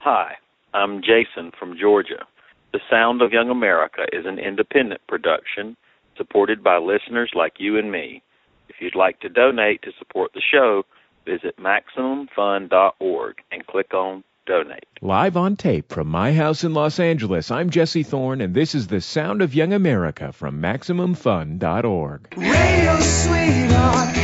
Hi, I'm Jason from Georgia. The Sound of Young America is an independent production supported by listeners like you and me. If you'd like to donate to support the show, visit MaximumFun.org and click on Donate. Live on tape from my house in Los Angeles, I'm Jesse Thorne, and this is the Sound of Young America from MaximumFun.org. Radio sweetheart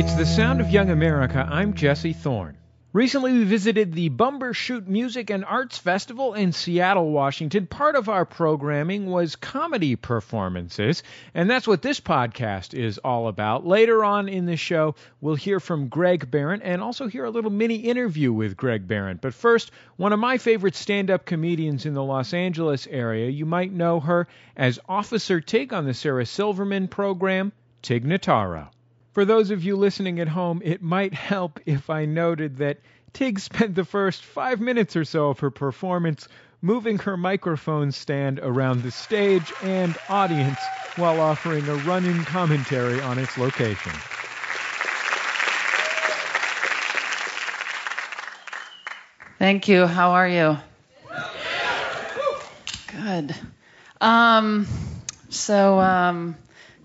It's the Sound of Young America. I'm Jesse Thorne. Recently, we visited the Bumbershoot Music and Arts Festival in Seattle, Washington. Part of our programming was comedy performances, and that's what this podcast is all about. Later on in the show, we'll hear from Greg Behrendt and also hear a little mini interview with Greg Behrendt. But first, one of my favorite stand up comedians in the Los Angeles area. You might know her as Officer Tig on the Sarah Silverman program, Tig Notaro. For those of you listening at home, it might help if I noted that Tig spent the first five minutes or so of her performance moving her microphone stand around the stage and audience while offering a run in commentary on its location. Thank you. How are you? Good. Um, so, um,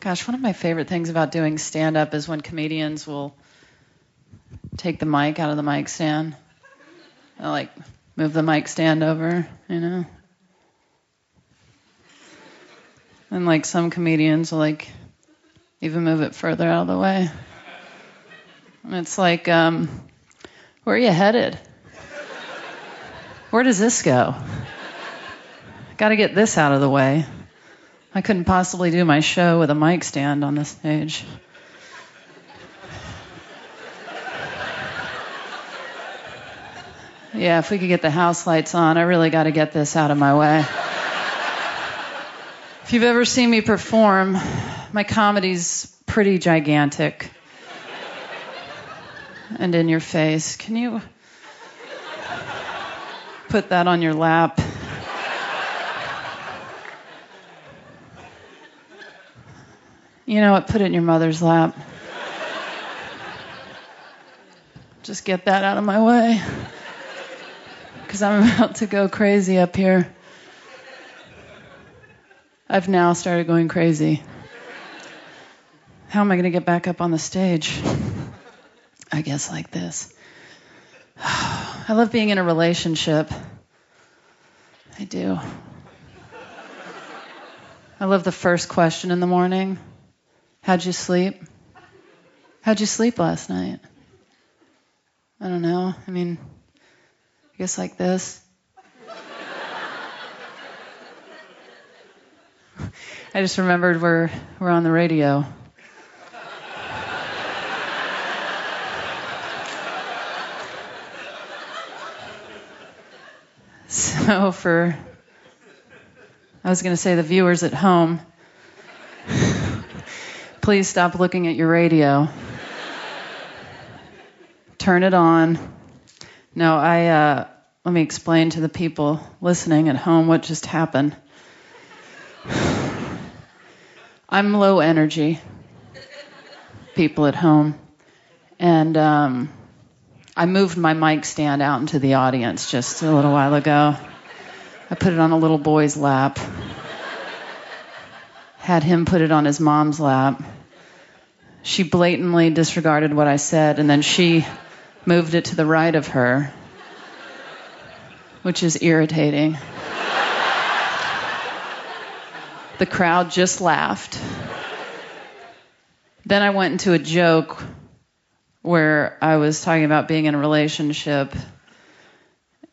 gosh, one of my favorite things about doing stand up is when comedians will take the mic out of the mic stand. Like move the mic stand over, you know. And like some comedians will like even move it further out of the way. And it's like, um, where are you headed? Where does this go? Got to get this out of the way. I couldn't possibly do my show with a mic stand on the stage. Yeah, if we could get the house lights on, I really got to get this out of my way. if you've ever seen me perform, my comedy's pretty gigantic and in your face. Can you put that on your lap? You know what? Put it in your mother's lap. Just get that out of my way. Because I'm about to go crazy up here. I've now started going crazy. How am I going to get back up on the stage? I guess like this. I love being in a relationship. I do. I love the first question in the morning. How'd you sleep? How'd you sleep last night? I don't know. I mean, I guess like this. I just remembered we're we're on the radio. So for I was going to say the viewers at home, please stop looking at your radio. Turn it on. No, I uh, let me explain to the people listening at home what just happened. I'm low energy, people at home, and um, I moved my mic stand out into the audience just a little while ago. I put it on a little boy's lap. Had him put it on his mom's lap. She blatantly disregarded what I said, and then she moved it to the right of her, which is irritating. The crowd just laughed. Then I went into a joke where I was talking about being in a relationship.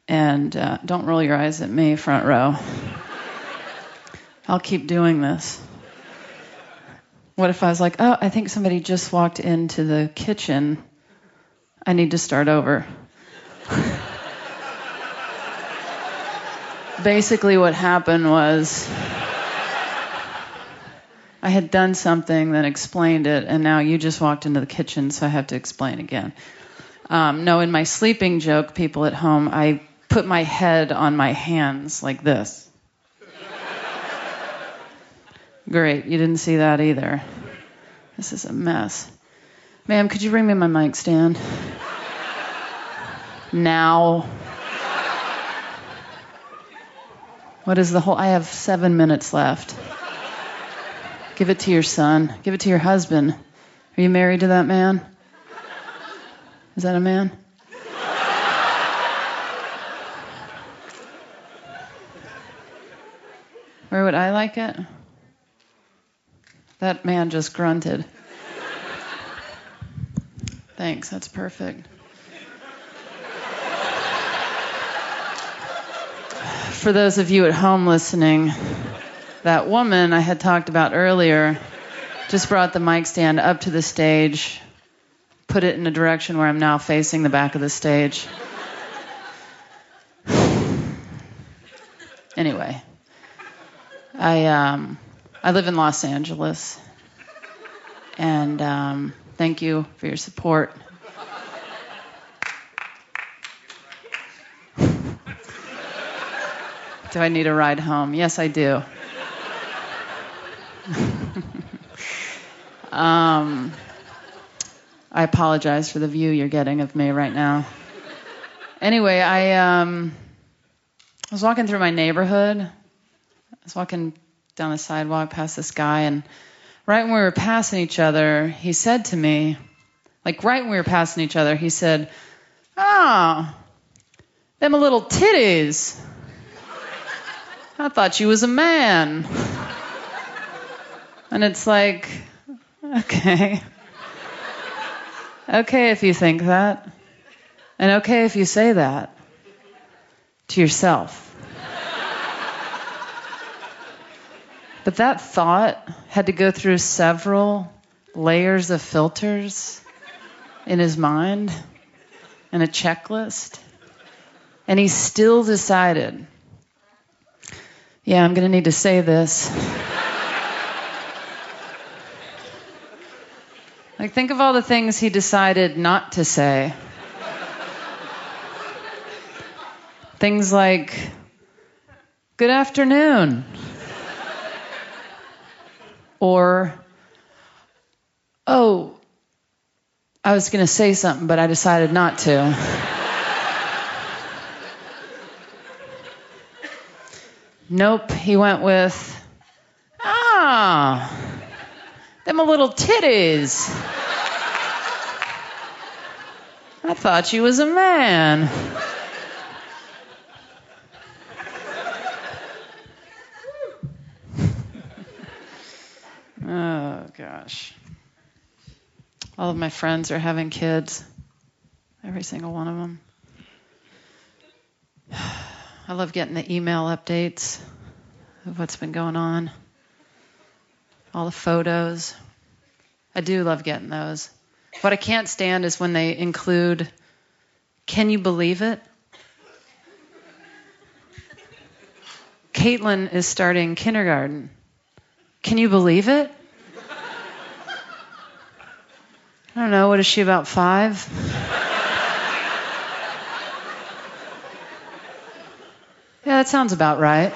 And uh, don't roll your eyes at me, front row. I'll keep doing this. What if I was like, oh, I think somebody just walked into the kitchen. I need to start over. Basically, what happened was I had done something that explained it, and now you just walked into the kitchen, so I have to explain again. Um, no, in my sleeping joke, people at home, I put my head on my hands like this. Great, you didn't see that either. This is a mess. Ma'am, could you bring me my mic stand? now. What is the whole? I have seven minutes left. Give it to your son. Give it to your husband. Are you married to that man? Is that a man? Where would I like it? That man just grunted. Thanks, that's perfect. For those of you at home listening, that woman I had talked about earlier just brought the mic stand up to the stage, put it in a direction where I'm now facing the back of the stage. anyway, I um, I live in Los Angeles, and um, thank you for your support. do I need a ride home? Yes, I do. um, I apologize for the view you're getting of me right now. Anyway, I um, was walking through my neighborhood. I was walking down the sidewalk past this guy, and right when we were passing each other, he said to me, like right when we were passing each other, he said, "Ah, them little titties. I thought you was a man." And it's like, okay. Okay if you think that. And okay if you say that to yourself. But that thought had to go through several layers of filters in his mind and a checklist. And he still decided, yeah, I'm going to need to say this. like, think of all the things he decided not to say. Things like, good afternoon. Or, oh, I was going to say something, but I decided not to. nope, he went with, ah, them a little titties. I thought you was a man. Oh gosh. All of my friends are having kids. Every single one of them. I love getting the email updates of what's been going on. All the photos. I do love getting those. What I can't stand is when they include, can you believe it? Caitlin is starting kindergarten. Can you believe it? I don't know. What is she, about five? Yeah, that sounds about right.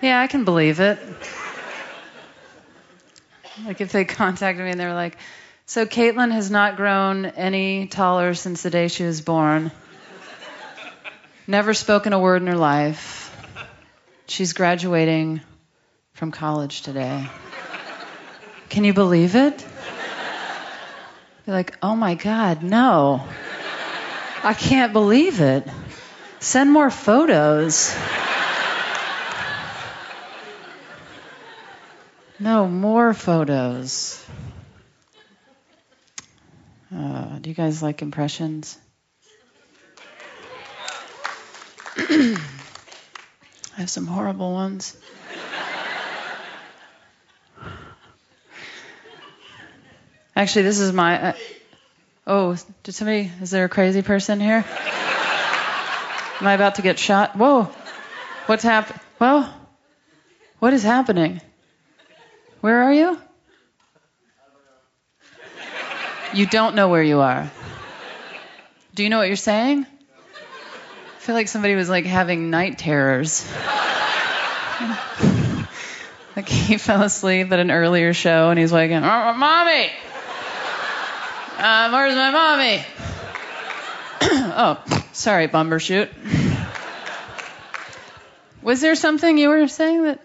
Yeah, I can believe it. Like if they contacted me and they were like, so Caitlin has not grown any taller since the day she was born. Never spoken a word in her life. She's graduating from college today. Can you believe it? Be like, oh my God, no. I can't believe it. Send more photos. No, more photos. Uh, do you guys like impressions? I have some horrible ones. Actually, this is my. Uh, oh, did somebody. Is there a crazy person here? Am I about to get shot? Whoa. What's happening? Well, What is happening? Where are you? You don't know where you are. Do you know what you're saying? I feel like somebody was like having night terrors. like he fell asleep at an earlier show and he's waking, oh, mommy, uh, where's my mommy? oh, sorry, Bumbershoot. Was there something you were saying that?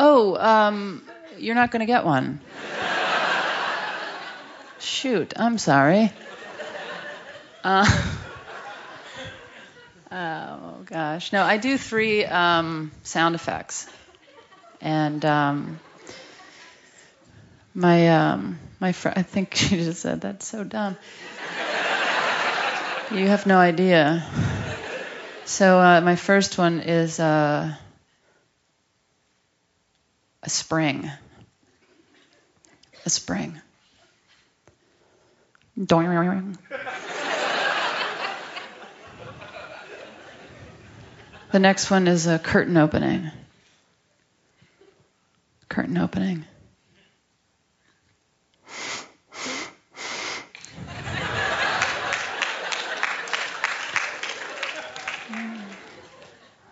Oh, um, you're not going to get one. Shoot, I'm sorry. Uh, oh gosh, no, I do three um, sound effects, and um, my um, my friend, I think she just said that's so dumb. You have no idea. So uh, my first one is uh, a spring. A spring. The next one is a curtain opening. Curtain opening.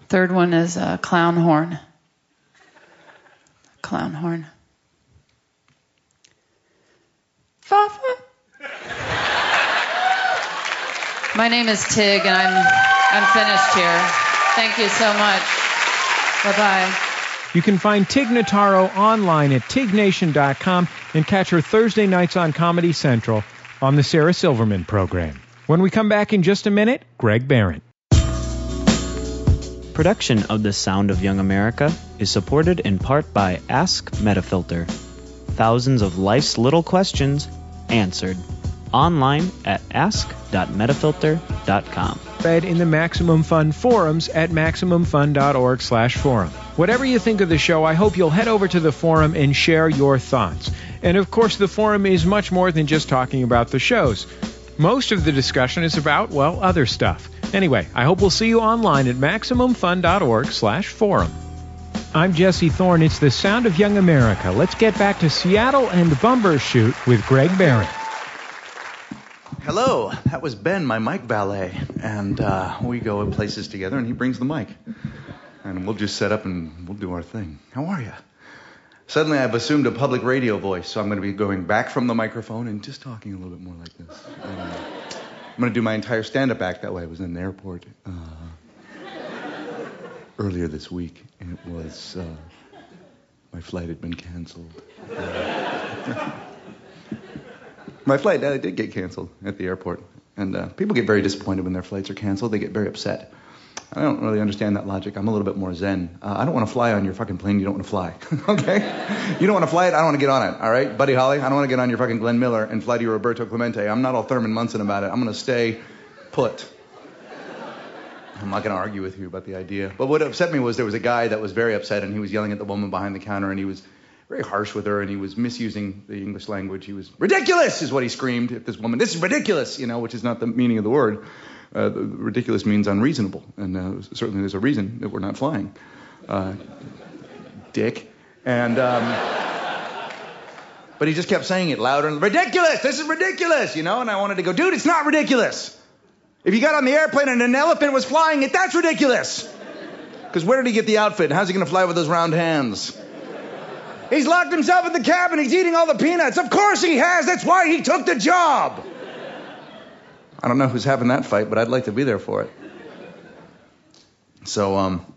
Third one is a clown horn. Clown horn. My name is Tig, and I'm I'm finished here. Thank you so much. Bye bye. You can find Tig Notaro online at tignation.com and catch her Thursday nights on Comedy Central on the Sarah Silverman program. When we come back in just a minute, Greg Behrendt. Production of The Sound of Young America is supported in part by Ask Metafilter. Thousands of life's little questions answered. Online at ask.metafilter.com. Read in the Maximum Fun forums at maximumfun.org slash forum. Whatever you think of the show, I hope you'll head over to the forum and share your thoughts. And of course, the forum is much more than just talking about the shows. Most of the discussion is about, well, other stuff. Anyway, I hope we'll see you online at maximumfun.org slash forum. I'm Jesse Thorne. It's the sound of young America. Let's get back to Seattle and Bumbershoot with Greg Behrendt. Hello, that was Ben, my mic valet, and uh, we go places together, and he brings the mic, and we'll just set up and we'll do our thing. How are you? Suddenly, I've assumed a public radio voice, so I'm going to be going back from the microphone and just talking a little bit more like this. I'm going to do my entire stand-up act that way. I was in the airport uh, earlier this week, and it was uh, my flight had been canceled. My flight uh, did get canceled at the airport. And uh, people get very disappointed when their flights are canceled. They get very upset. I don't really understand that logic. I'm a little bit more zen. Uh, I don't want to fly on your fucking plane. You don't want to fly. okay? You don't want to fly it. I don't want to get on it. All right? Buddy Holly, I don't want to get on your fucking Glenn Miller and fly to your Roberto Clemente. I'm not all Thurman Munson about it. I'm going to stay put. I'm not going to argue with you about the idea. But what upset me was there was a guy that was very upset and he was yelling at the woman behind the counter and he was very harsh with her and he was misusing the English language. He was ridiculous, is what he screamed at this woman. This is ridiculous, you know, which is not the meaning of the word. Uh, the, ridiculous means unreasonable, and uh, certainly there's a reason that we're not flying. Uh, dick. And. Um, but he just kept saying it louder and ridiculous. This is ridiculous, you know. And I wanted to go, dude, it's not ridiculous. If you got on the airplane and an elephant was flying it, that's ridiculous. Because where did he get the outfit? How's he going to fly with those round hands? He's locked himself in the cabin. He's eating all the peanuts. Of course he has. That's why he took the job. I don't know who's having that fight, but I'd like to be there for it. So, um,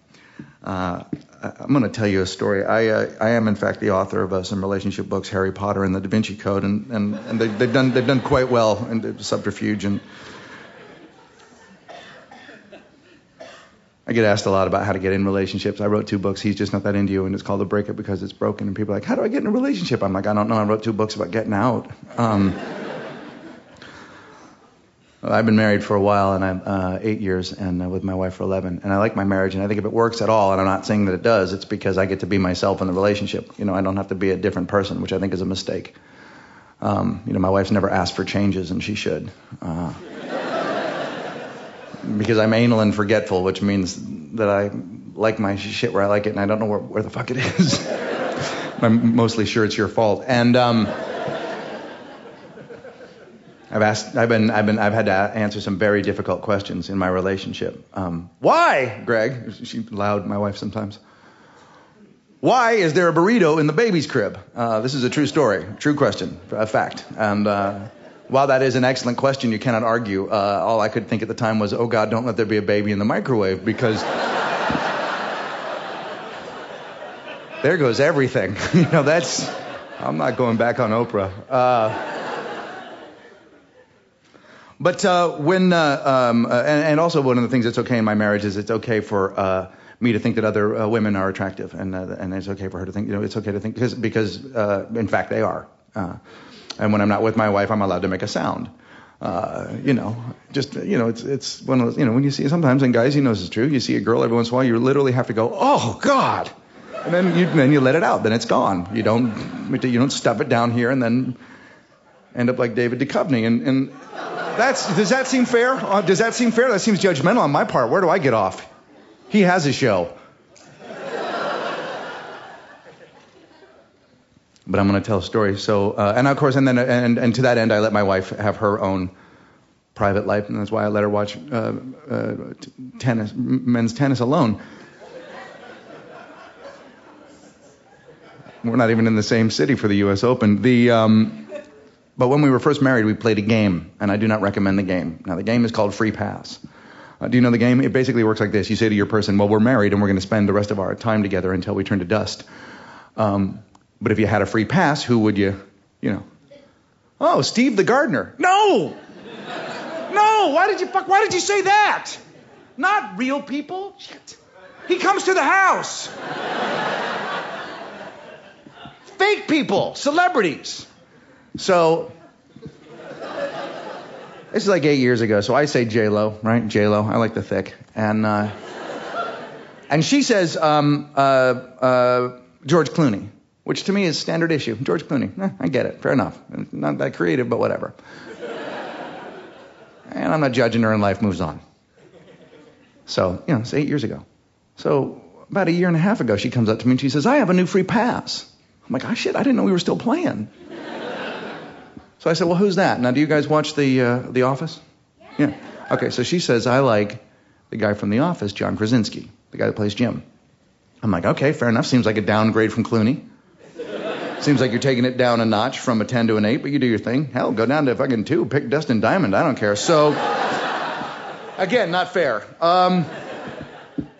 uh, I'm going to tell you a story. I, uh, I am, in fact, the author of uh, some relationship books, Harry Potter and the Da Vinci Code, and, and, and they, they've done they've done quite well in subterfuge and I get asked a lot about how to get in relationships. I wrote two books. He's just not that into you, and it's called The Breakup because it's broken. And people are like, "How do I get in a relationship?" I'm like, "I don't know. I wrote two books about getting out." Um, I've been married for a while, and I'm uh, eight years, and uh, with my wife for 11. And I like my marriage, and I think if it works at all, and I'm not saying that it does, it's because I get to be myself in the relationship. You know, I don't have to be a different person, which I think is a mistake. Um, you know, my wife's never asked for changes, and she should. Uh, because I'm anal and forgetful, which means that I like my shit where I like it and I don't know where, where the fuck it is. I'm mostly sure it's your fault. And um, I've asked, I've been, I've been, I've had to answer some very difficult questions in my relationship. Um, why, Greg? She's loud, my wife sometimes. Why is there a burrito in the baby's crib? Uh, this is a true story, true question, a fact. And uh, while that is an excellent question, you cannot argue. Uh, all I could think at the time was, oh God, don't let there be a baby in the microwave because there goes everything. you know, that's, I'm not going back on Oprah. Uh, but uh, when, uh, um, uh, and, and also one of the things that's okay in my marriage is it's okay for uh, me to think that other women are attractive, and and it's okay for her to think, you know, it's okay to think because because uh, in fact they are. And when I'm not with my wife, I'm allowed to make a sound. Uh, you know, just you know, it's it's one of those, you know, when you see sometimes, and guys, you know it's true. You see a girl every once in a while, you literally have to go, oh God, and then you then you let it out. Then it's gone. You don't you don't stuff it down here and then end up like David Duchovny. And and that's does that seem fair? Uh, does that seem fair? That seems judgmental on my part. Where do I get off? He has a show. But I'm going to tell a story. So, uh, and of course, and then, and, and to that end, I let my wife have her own private life, and that's why I let her watch uh, uh, t- tennis, men's tennis alone. We're not even in the same city for the U.S. Open. The, um, but when we were first married, we played a game, and I do not recommend the game. Now, the game is called Free Pass. Uh, do you know the game? It basically works like this. You say to your person, well, we're married and we're going to spend the rest of our time together until we turn to dust. Um, but if you had a free pass, who would you, you know? Oh, Steve the gardener. No! No! Why did you fuck? Why did you say that? Not real people. Shit. He comes to the house. Fake people, celebrities. So this is like eight years ago, so I say J Lo, right? J Lo. I like the thick, and uh, and she says um, uh, uh, George Clooney, which to me is standard issue. George Clooney. Eh, I get it. Fair enough. Not that creative, but whatever. And I'm not judging her, and life moves on. So you know, it's eight years ago. So about a year and a half ago, she comes up to me and she says, "I have a new free pass." I'm like, "Oh shit! I didn't know we were still playing." So I said, well, who's that? Now, do you guys watch The, uh, the Office? Yeah. Okay, so she says, I like the guy from The Office, John Krasinski, the guy that plays Jim. I'm like, okay, fair enough. Seems like a downgrade from Clooney. Seems like you're taking it down a notch from a 10 to an 8, but you do your thing. Hell, go down to fucking 2. Pick Dustin Diamond. I don't care. So, again, not fair. Um,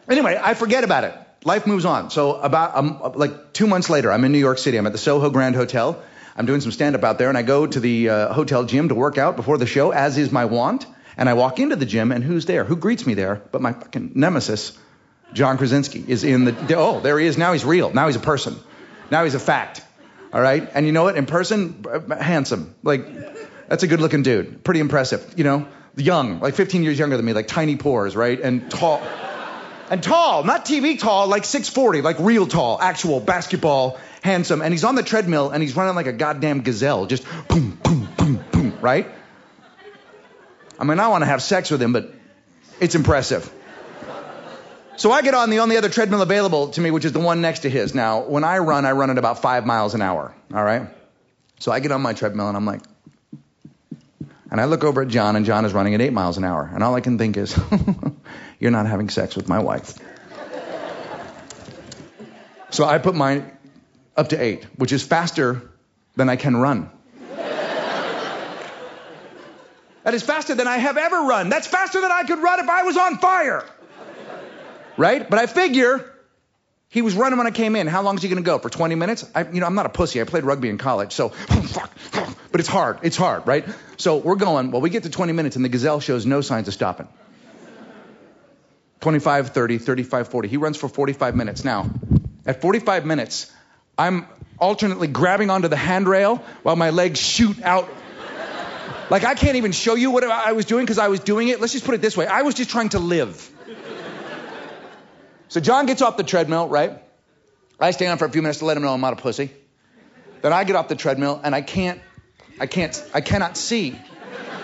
anyway, I forget about it. Life moves on. So, about um, like two months later, I'm in New York City. I'm at the Soho Grand Hotel. I'm doing some stand up out there, and I go to the uh, hotel gym to work out before the show, as is my wont. And I walk into the gym, and who's there? Who greets me there? But my fucking nemesis, John Krasinski, is in the. Oh, there he is. Now he's real. Now he's a person. Now he's a fact. All right. And you know what? In person, handsome. Like, that's a good looking dude. Pretty impressive. You know, young, like 15 years younger than me, like tiny pores, right? And tall. And tall, not TV tall, like 640, like real tall, actual basketball handsome, and he's on the treadmill and he's running like a goddamn gazelle, just boom, boom, boom, boom, right? I mean, I want to have sex with him, but it's impressive. So I get on the only other treadmill available to me, which is the one next to his. Now, when I run, I run at about five miles an hour, all right? So I get on my treadmill and I'm like, and I look over at John, and John is running at eight miles an hour. And all I can think is, you're not having sex with my wife. So I put mine up to eight, which is faster than I can run. that is faster than I have ever run. That's faster than I could run if I was on fire. Right? But I figure he was running when I came in. How long is he going to go? For 20 minutes? I, you know, I'm not a pussy. I played rugby in college, so fuck. But it's hard. It's hard, right? So we're going. Well, we get to 20 minutes, and the gazelle shows no signs of stopping. 25, 30, 35, 40. He runs for 45 minutes. Now, at 45 minutes, I'm alternately grabbing onto the handrail while my legs shoot out. Like, I can't even show you what I was doing because I was doing it. Let's just put it this way I was just trying to live. So John gets off the treadmill, right? I stay on for a few minutes to let him know I'm not a pussy. Then I get off the treadmill and I can't, I can't, I cannot see.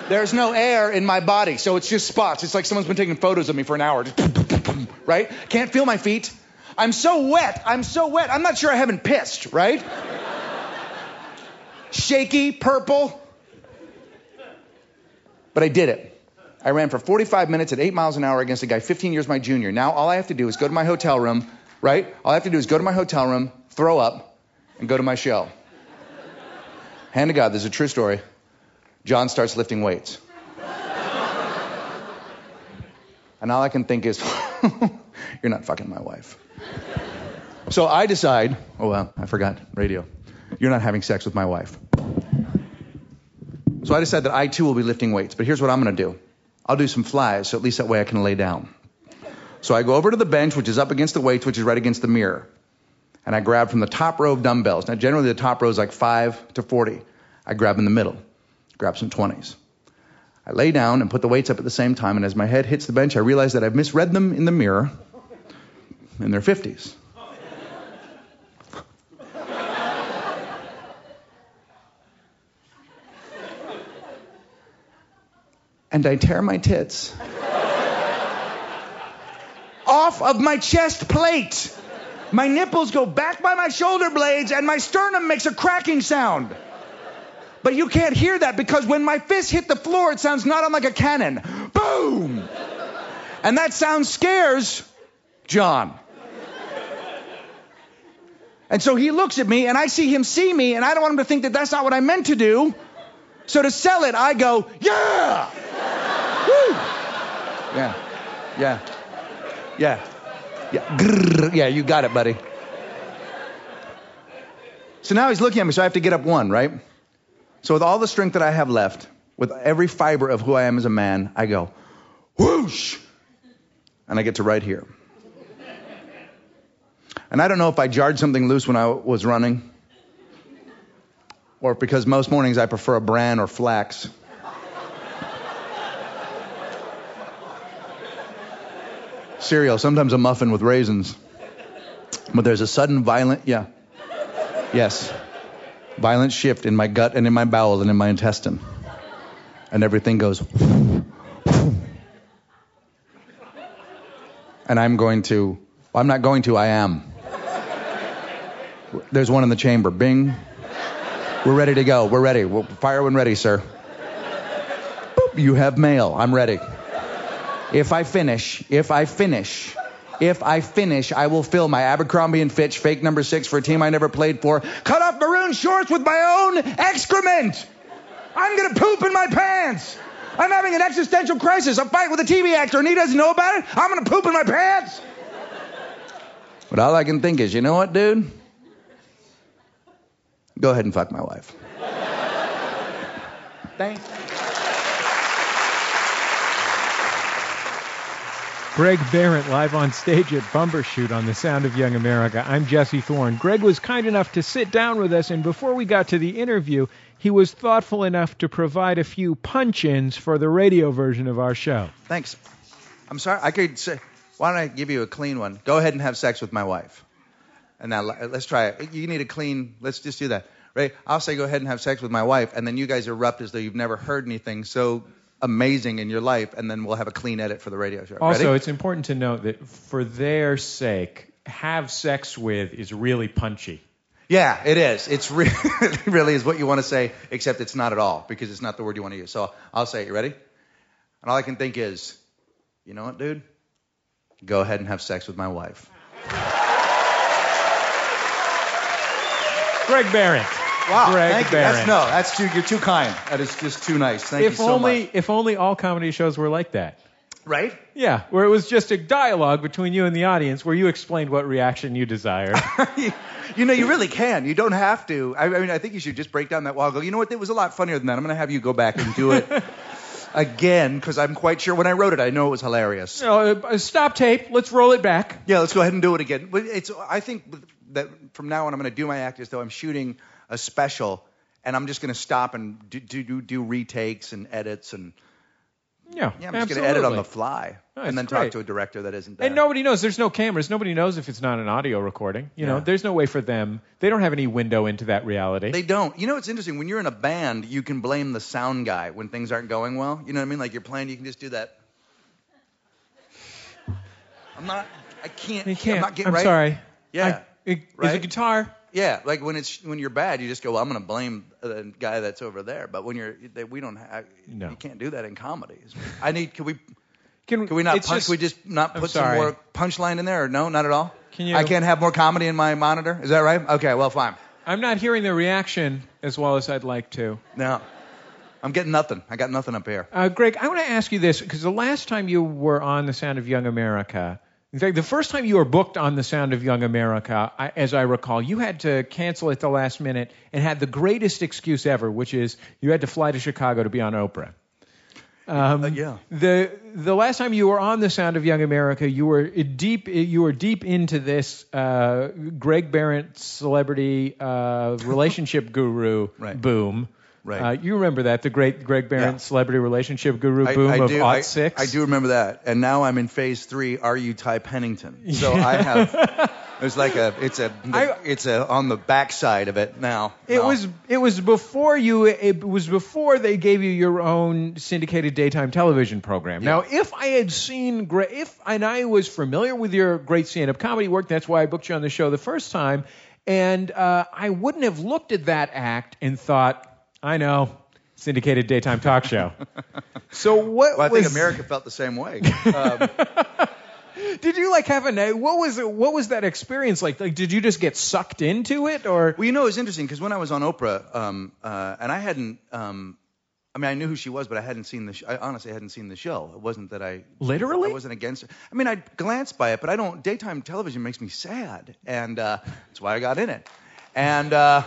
There's no air in my body, so it's just spots. It's like someone's been taking photos of me for an hour, right? Can't feel my feet. I'm so wet. I'm so wet. I'm not sure I haven't pissed, right? Shaky, purple. But I did it. I ran for 45 minutes at 8 miles an hour against a guy 15 years my junior. Now all I have to do is go to my hotel room, right? All I have to do is go to my hotel room, throw up, and go to my show. Hand to God, this is a true story. John starts lifting weights. And all I can think is, you're not fucking my wife. So I decide, oh well, I forgot radio. You're not having sex with my wife. So I decide that I too will be lifting weights. But here's what I'm going to do I'll do some flies, so at least that way I can lay down. So I go over to the bench, which is up against the weights, which is right against the mirror. And I grab from the top row of dumbbells. Now, generally, the top row is like 5 to 40. I grab in the middle, grab some 20s. I lay down and put the weights up at the same time, and as my head hits the bench, I realize that I've misread them in the mirror, and they're 50s. And I tear my tits off of my chest plate. My nipples go back by my shoulder blades, and my sternum makes a cracking sound. But you can't hear that because when my fist hit the floor, it sounds not unlike a cannon. Boom! And that sound scares John. And so he looks at me, and I see him see me, and I don't want him to think that that's not what I meant to do. So to sell it, I go, yeah! Woo! Yeah, yeah, yeah, yeah. Grrr. Yeah, you got it, buddy. So now he's looking at me, so I have to get up one, right? So with all the strength that I have left, with every fiber of who I am as a man, I go, whoosh! And I get to right here. And I don't know if I jarred something loose when I was running, or because most mornings I prefer a bran or flax. Cereal, sometimes a muffin with raisins. But there's a sudden violent, yeah. Yes. Violent shift in my gut and in my bowels and in my intestine. And everything goes. And I'm going to, well, I'm not going to, I am. There's one in the chamber. Bing. We're ready to go. We're ready. We'll fire when ready, sir. Boop. You have mail. I'm ready. If I finish, if I finish, if I finish, I will fill my Abercrombie and Fitch fake number six for a team I never played for. Cut off maroon shorts with my own excrement. I'm gonna poop in my pants. I'm having an existential crisis. A fight with a TV actor and he doesn't know about it. I'm gonna poop in my pants. But all I can think is, you know what, dude? Go ahead and fuck my wife. Thanks. Greg Behrendt live on stage at Bumbershoot on the Sound of Young America. I'm Jesse Thorne. Greg was kind enough to sit down with us, and before we got to the interview, he was thoughtful enough to provide a few punch-ins for the radio version of our show. Thanks. I'm sorry. I could say, why don't I give you a clean one? Go ahead and have sex with my wife. And now let's try it. You need a clean. Let's just do that. Right? I'll say go ahead and have sex with my wife, and then you guys erupt as though you've never heard anything so amazing in your life, and then we'll have a clean edit for the radio show. Also, Ready? it's important to note that for their sake, have sex with is really punchy. Yeah, it is. It's re- it really is what you want to say, except it's not at all because it's not the word you want to use. So I'll say it. You ready? And all I can think is, you know what, dude? Go ahead and have sex with my wife. Greg Behrendt. Wow, Greg thank you. Behrendt. That's, no, that's too. You're too kind. That is just too nice. Thank if you so only much. if only all comedy shows were like that. Right? Yeah, where it was just a dialogue between you and the audience where you explained what reaction you desired. you, you know, you really can. You don't have to. I, I mean, I think you should just break down that wall. and Go. You know what? It was a lot funnier than that. I'm going to have you go back and do it again because I'm quite sure when I wrote it, I know it was hilarious. No, uh, stop tape. Let's roll it back. Yeah, let's go ahead and do it again. But it's. I think that from now on, I'm going to do my act as though I'm shooting a special, and I'm just going to stop and do, do do retakes and edits and Yeah, yeah, I'm just going to edit on the fly and then great. talk to a director that isn't there. And nobody knows. There's no cameras. Nobody knows if it's not an audio recording. You know, there's no way for them. They don't have any window into that reality. They don't. You know what's interesting? When you're in a band, you can blame the sound guy when things aren't going well. You know what I mean? Like you're playing, you can just do that. I'm not. I can't. They can't. I'm not getting I'm right. sorry. Yeah. I, it, Is Right? a guitar? Yeah, like when it's when you're bad, you just go, well, I'm going to blame the guy that's over there. But when you're, we don't have, No. you can't do that in comedies. I need, can we, Can, can we not it's punch? just- Can we just not I'm put some sorry. more punchline in there, or no, not at all? Can you- I can't have more comedy in my monitor. Is that right? Okay, well, fine. I'm not hearing the reaction as well as I'd like to. No, I'm getting nothing. I got nothing up here. Uh, Greg, I want to ask you this because the last time you were on The Sound of Young America, in fact, the first time you were booked on The Sound of Young America, I, as I recall, you had to cancel at the last minute and had the greatest excuse ever, which is you had to fly to Chicago to be on Oprah. Um, Uh, yeah. The the last time you were on The Sound of Young America, you were deep you were deep into this uh, Greg Behrendt celebrity uh, relationship guru Right. boom. Right. Uh, you remember that the great Greg Behrendt Yeah. celebrity relationship guru boom I of do, I, six. I do remember that. And now I'm in phase three. Are you Ty Pennington? So I have. It's like a. It's a. I- it's a on the backside of it now. It No. was it was before you it was before they gave you your own syndicated daytime television program. Now, if I had seen if and I was familiar with your great stand-up comedy work, that's why I booked you on the show the first time, and uh, I wouldn't have looked at that act and thought, I know, syndicated daytime talk show. so what Well, I was think America felt the same way. Um, did you like have a night? What was? What was that experience like? Like, did you just get sucked into it, or well, you know, it was interesting because when I was on Oprah, um, uh, and I hadn't. Um, I mean, I knew who she was, but I hadn't seen the. Sh- I honestly hadn't seen the show. It wasn't that I Literally? I wasn't against it. I mean, I glanced by it, but I don't. Daytime television makes me sad, and uh, that's why I got in it. And uh,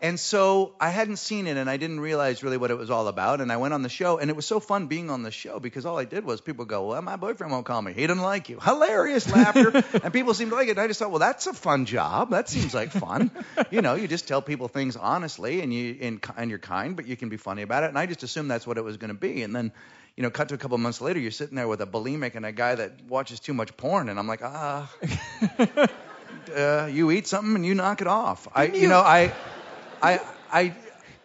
and so I hadn't seen it, and I didn't realize really what it was all about. And I went on the show, and it was so fun being on the show because all I did was people go, "Well, my boyfriend won't call me. He doesn't like you." Hilarious laughter, and people seemed to like it. And I just thought, well, that's a fun job. That seems like fun. you know, you just tell people things honestly, and you and, and you're kind, but you can be funny about it. And I just assumed that's what it was going to be, and then. You know, cut to a couple months later, you're sitting there with a bulimic and a guy that watches too much porn, and I'm like, ah, uh, you eat something and you knock it off. I, you know, I, I, I,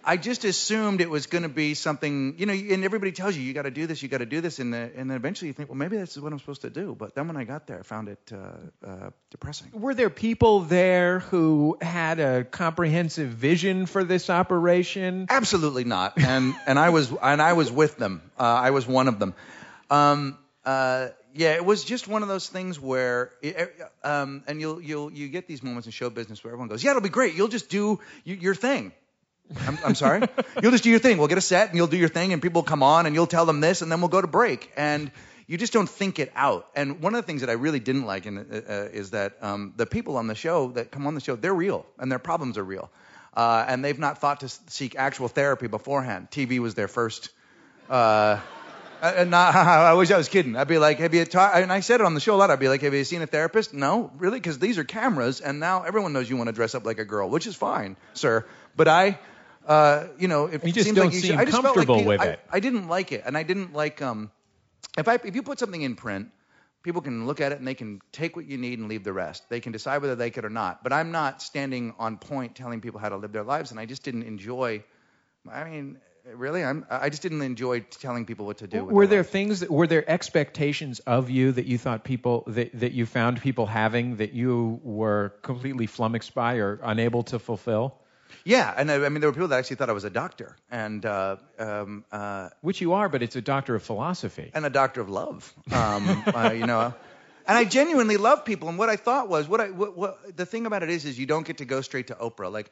I just assumed it was going to be something, you know, and everybody tells you you got to do this, you got to do this, and, the, and then eventually you think, well, maybe this is what I'm supposed to do. But then when I got there, I found it uh, uh, depressing. were there people there who had a comprehensive vision for this operation? Absolutely not. And and I was and I was with them. Uh, I was one of them. Um, uh, yeah, it was just one of those things where, it, um, and you'll you'll you get these moments in show business where everyone goes, yeah, it'll be great. You'll just do y- your thing. I'm, I'm sorry. you'll just do your thing. We'll get a set and you'll do your thing, and people will come on and you'll tell them this, and then we'll go to break. And you just don't think it out. And one of the things that I really didn't like in, uh, uh, is that um, the people on the show that come on the show, they're real and their problems are real. Uh, and they've not thought to seek actual therapy beforehand. TV was their first. Uh, and not, I wish I was kidding. I'd be like, have you ta-? And I said it on the show a lot. I'd be like, have you seen a therapist? No, really, because these are cameras, and now everyone knows you want to dress up like a girl, which is fine, sir. But I, uh, you know, it You just seems don't like you should, seem I just felt like comfortable people- with I, it. I didn't like it, and I didn't like um, if I if you put something in print, people can look at it and they can take what you need and leave the rest. They can decide whether they could or not. But I'm not standing on point telling people how to live their lives, and I just didn't enjoy. I mean, really, I'm I just didn't enjoy telling people what to do. Were there lives. things that were there expectations of you that you thought people that, that you found people having that you were completely flummoxed by or unable to fulfill? Yeah, and I, I mean, there were people that actually thought I was a doctor and uh, um, uh, Which you are, but it's a doctor of philosophy. and a doctor of love. Um, uh, you know. And I genuinely love people. And what I thought was, what I, what, what, the thing about it is, is you don't get to go straight to Oprah. Like,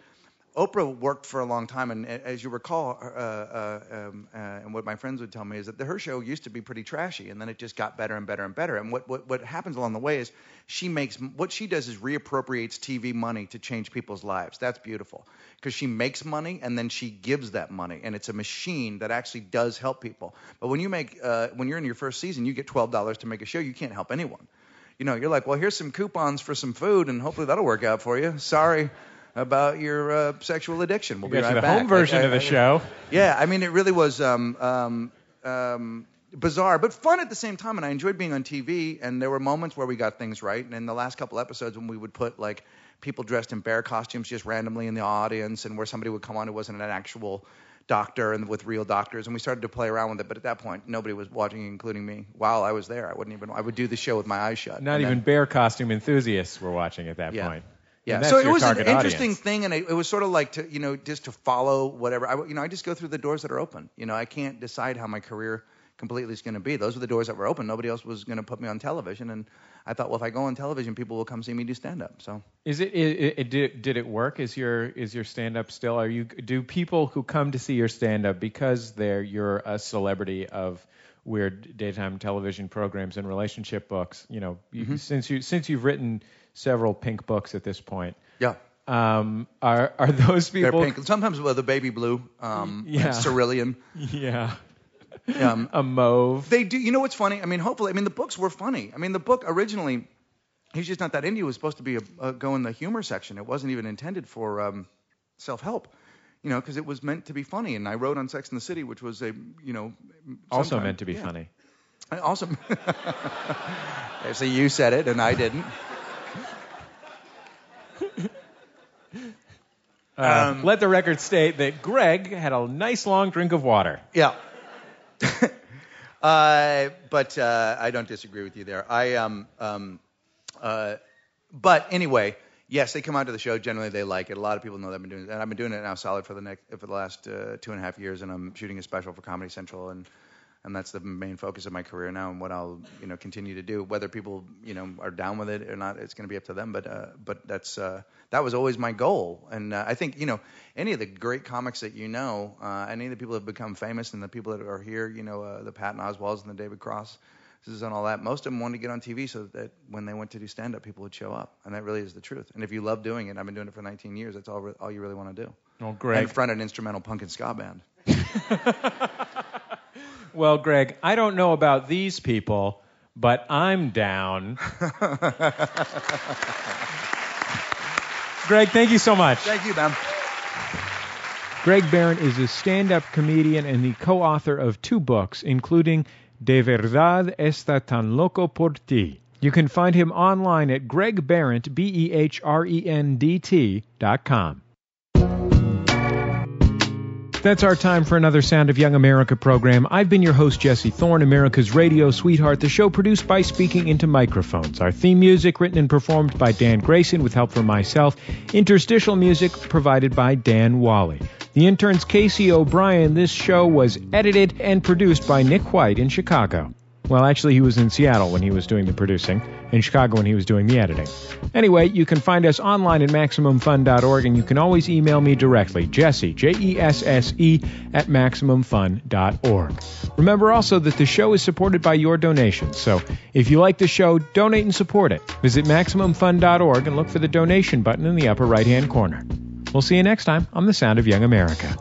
Oprah worked for a long time, and as you recall, uh, uh, um, uh, and what my friends would tell me is that the, her show used to be pretty trashy, and then it just got better and better and better. And what, what, what happens along the way is she makes what she does is reappropriates TV money to change people's lives. That's beautiful because she makes money and then she gives that money, and it's a machine that actually does help people. But when you make uh, when you're in your first season, you get twelve dollars to make a show. You can't help anyone. You know, you're like, well, here's some coupons for some food, and hopefully that'll work out for you. Sorry about your uh, sexual addiction. We'll be right the back. home version Like, I- of the I- show. Yeah, I mean, it really was um, um, um, bizarre, but fun at the same time. And I enjoyed being on TV. And there were moments where we got things right. And in the last couple episodes, when we would put like people dressed in bear costumes just randomly in the audience, and where somebody would come on who wasn't an actual doctor and with real doctors, and we started to play around with it. But at that point, nobody was watching, including me. While I was there, I wouldn't even. I would do the show with my eyes shut. Not even then- bear costume enthusiasts were watching at that Yeah. point. Yeah, so it was an interesting audience. thing, and it, it was sort of like to you know just to follow whatever. I you know I just go through the doors that are open. You know I can't decide how my career completely is going to be. Those were the doors that were open. Nobody else was going to put me on television, and I thought, well, if I go on television, people will come see me do stand up. So Is it, it, it did, did it work? Is your is your stand up still? Are you do people who come to see your stand up because they're you're a celebrity of weird daytime television programs and relationship books? You know, Mm-hmm. since you since you've written several pink books at this point, yeah. um, are are those They're people? pink. Sometimes with a baby blue, um, Yeah. cerulean. Yeah, Um, a mauve. They do. You know what's funny? I mean, hopefully, I mean, the books were funny. I mean, the book originally, he's just not that into. you, was supposed to be a, a go in the humor section. It wasn't even intended for um, self-help. You know, because it was meant to be funny. And I wrote on Sex in the City, which was a, you know, also sometime- meant to be yeah. funny. I Also, so you said it and I didn't. Uh, Um, let the record state that Greg had a nice long drink of water. Yeah. uh, but uh, I don't disagree with you there. I um um uh, but anyway, yes, they come out to the show. Generally, they like it. A lot of people know that I've been doing it, and I've been doing it now solid for the next for the last uh, two and a half years, and I'm shooting a special for Comedy Central, and and that's the main focus of my career now, and what I'll you know continue to do. Whether people you know are down with it or not, it's going to be up to them. But uh, but that's uh, that was always my goal, and uh, I think you know any of the great comics that you know, uh, any of the people that have become famous, and the people that are here, you know, uh, the Patton Oswalds and the David Cross. And all that. Most of them wanted to get on TV so that when they went to do stand up, people would show up. And that really is the truth. And if you love doing it, I've been doing it for 19 years, that's all, re- all you really want to do. Well, And Greg. front an instrumental punk and ska band. Well, Greg, I don't know about these people, but I'm down. Greg, thank you so much. Thank you, man. Greg Behrendt is a stand up comedian and the co author of two books, including De Verdad Está Tan Loco por Ti. You can find him online at gregbehrendt, B E H R E N D T dot com. That's our time for another Sound of Young America program. I've been your host, Jesse Thorn, America's radio sweetheart, the show produced by Speaking Into Microphones. Our theme music written and performed by Dan Grayson with help from myself. Interstitial music provided by Dan Wally. The interns Casey O'Brien. This show was edited and produced by Nick White in Chicago. Well, actually, he was in Seattle when he was doing the producing, in Chicago when he was doing the editing. Anyway, you can find us online at MaximumFun.org, and you can always email me directly, Jesse, J E S S E, at MaximumFun.org. Remember also that the show is supported by your donations, so if you like the show, donate and support it. Visit MaximumFun.org and look for the donation button in the upper right hand corner. We'll see you next time on The Sound of Young America.